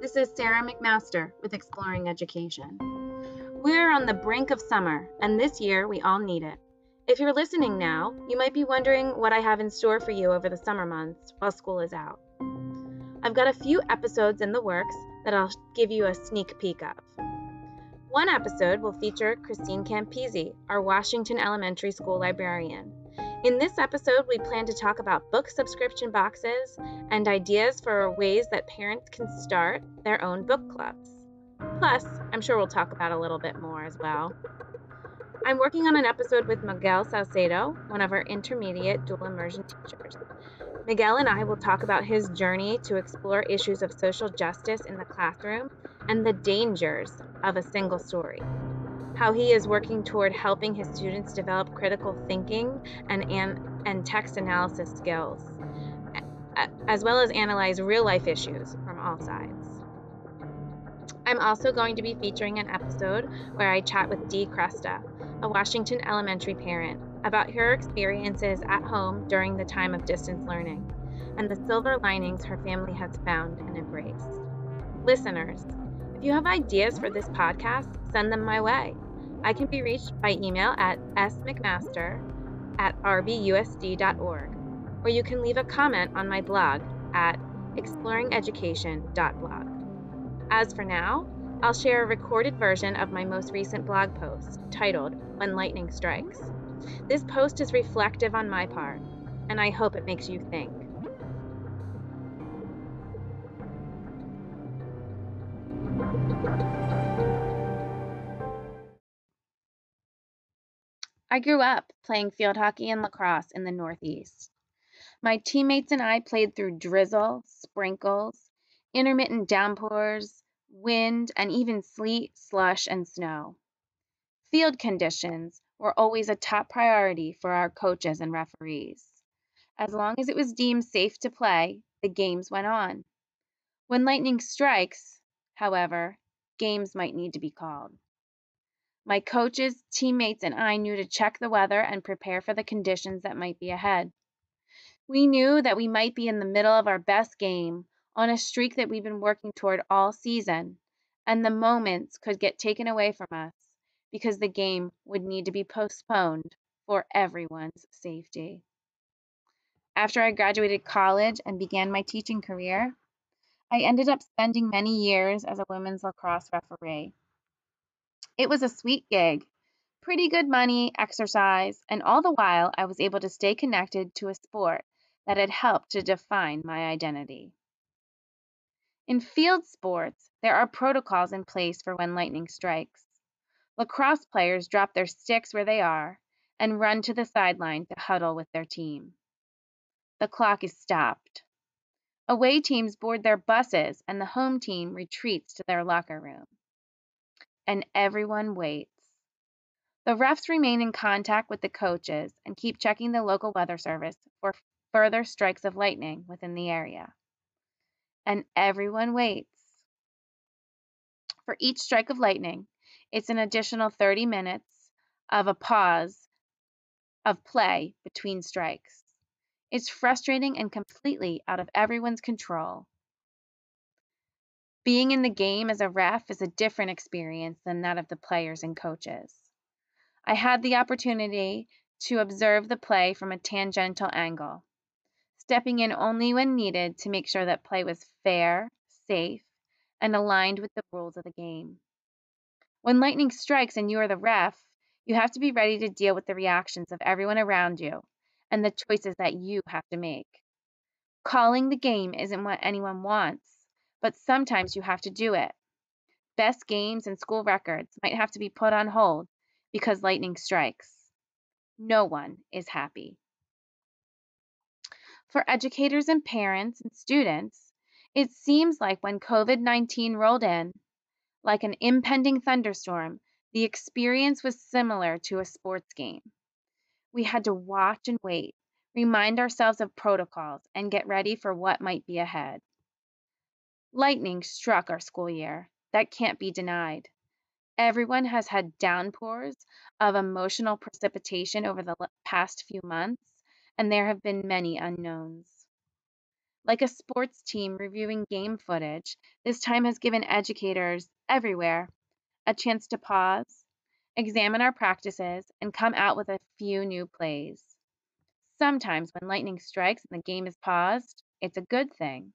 This is Sarah McMaster with Exploring Education. We're on the brink of summer, and this year we all need it. If you're listening now, you might be wondering what I have in store for you over the summer months while school is out. I've got a few episodes in the works that I'll give you a sneak peek of. One episode will feature Christine Campisi, our Washington Elementary School librarian. In this episode, we plan to talk about book subscription boxes and ideas for ways that parents can start their own book clubs. Plus, I'm sure we'll talk about a little bit more as well. I'm working on an episode with Miguel Salcedo, one of our intermediate dual immersion teachers. Miguel and I will talk about his journey to explore issues of social justice in the classroom and the dangers of a single story. How he is working toward helping his students develop critical thinking and, and, and text analysis skills, as well as analyze real life issues from all sides. I'm also going to be featuring an episode where I chat with Dee Cresta, a Washington elementary parent, about her experiences at home during the time of distance learning and the silver linings her family has found and embraced. Listeners, if you have ideas for this podcast, send them my way. I can be reached by email at smcmaster at rbusd.org, or you can leave a comment on my blog at exploringeducation.blog. As for now, I'll share a recorded version of my most recent blog post titled When Lightning Strikes. This post is reflective on my part, and I hope it makes you think. I grew up playing field hockey and lacrosse in the Northeast. My teammates and I played through drizzle, sprinkles, intermittent downpours, wind, and even sleet, slush, and snow. Field conditions were always a top priority for our coaches and referees. As long as it was deemed safe to play, the games went on. When lightning strikes, however, games might need to be called. My coaches, teammates, and I knew to check the weather and prepare for the conditions that might be ahead. We knew that we might be in the middle of our best game on a streak that we've been working toward all season, and the moments could get taken away from us because the game would need to be postponed for everyone's safety. After I graduated college and began my teaching career, I ended up spending many years as a women's lacrosse referee. It was a sweet gig, pretty good money, exercise, and all the while I was able to stay connected to a sport that had helped to define my identity. In field sports, there are protocols in place for when lightning strikes. Lacrosse players drop their sticks where they are and run to the sideline to huddle with their team. The clock is stopped. Away teams board their buses and the home team retreats to their locker room and everyone waits. The refs remain in contact with the coaches and keep checking the local weather service for further strikes of lightning within the area. And everyone waits. For each strike of lightning, it's an additional 30 minutes of a pause of play between strikes. It's frustrating and completely out of everyone's control. Being in the game as a ref is a different experience than that of the players and coaches. I had the opportunity to observe the play from a tangential angle, stepping in only when needed to make sure that play was fair, safe, and aligned with the rules of the game. When lightning strikes and you are the ref, you have to be ready to deal with the reactions of everyone around you and the choices that you have to make. Calling the game isn't what anyone wants, but sometimes you have to do it. Best games and school records might have to be put on hold because lightning strikes. No one is happy. For educators and parents and students, it seems like when COVID 19 rolled in, like an impending thunderstorm, the experience was similar to a sports game. We had to watch and wait, remind ourselves of protocols, and get ready for what might be ahead. Lightning struck our school year. That can't be denied. Everyone has had downpours of emotional precipitation over the past few months, and there have been many unknowns. Like a sports team reviewing game footage, this time has given educators everywhere a chance to pause, examine our practices, and come out with a few new plays. Sometimes when lightning strikes and the game is paused, it's a good thing.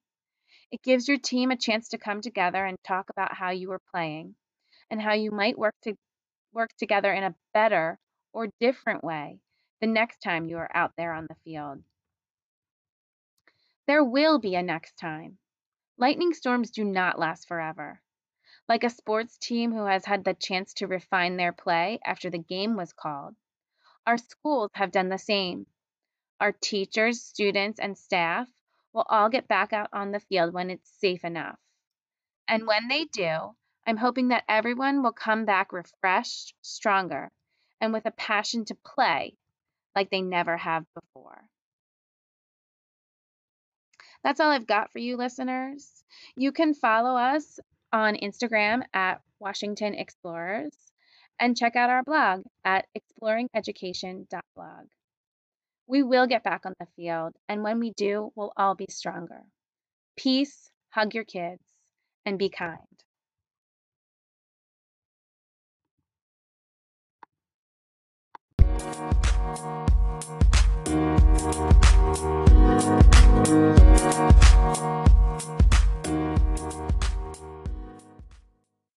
It gives your team a chance to come together and talk about how you were playing and how you might work to work together in a better or different way the next time you are out there on the field. There will be a next time. Lightning storms do not last forever. Like a sports team who has had the chance to refine their play after the game was called, our schools have done the same. Our teachers, students, and staff will all get back out on the field when it's safe enough. And when they do, I'm hoping that everyone will come back refreshed, stronger, and with a passion to play like they never have before. That's all I've got for you, listeners. You can follow us on Instagram at Washington Explorers and check out our blog at exploringeducation.blog. We will get back on the field, and when we do, we'll all be stronger. Peace, hug your kids, and be kind.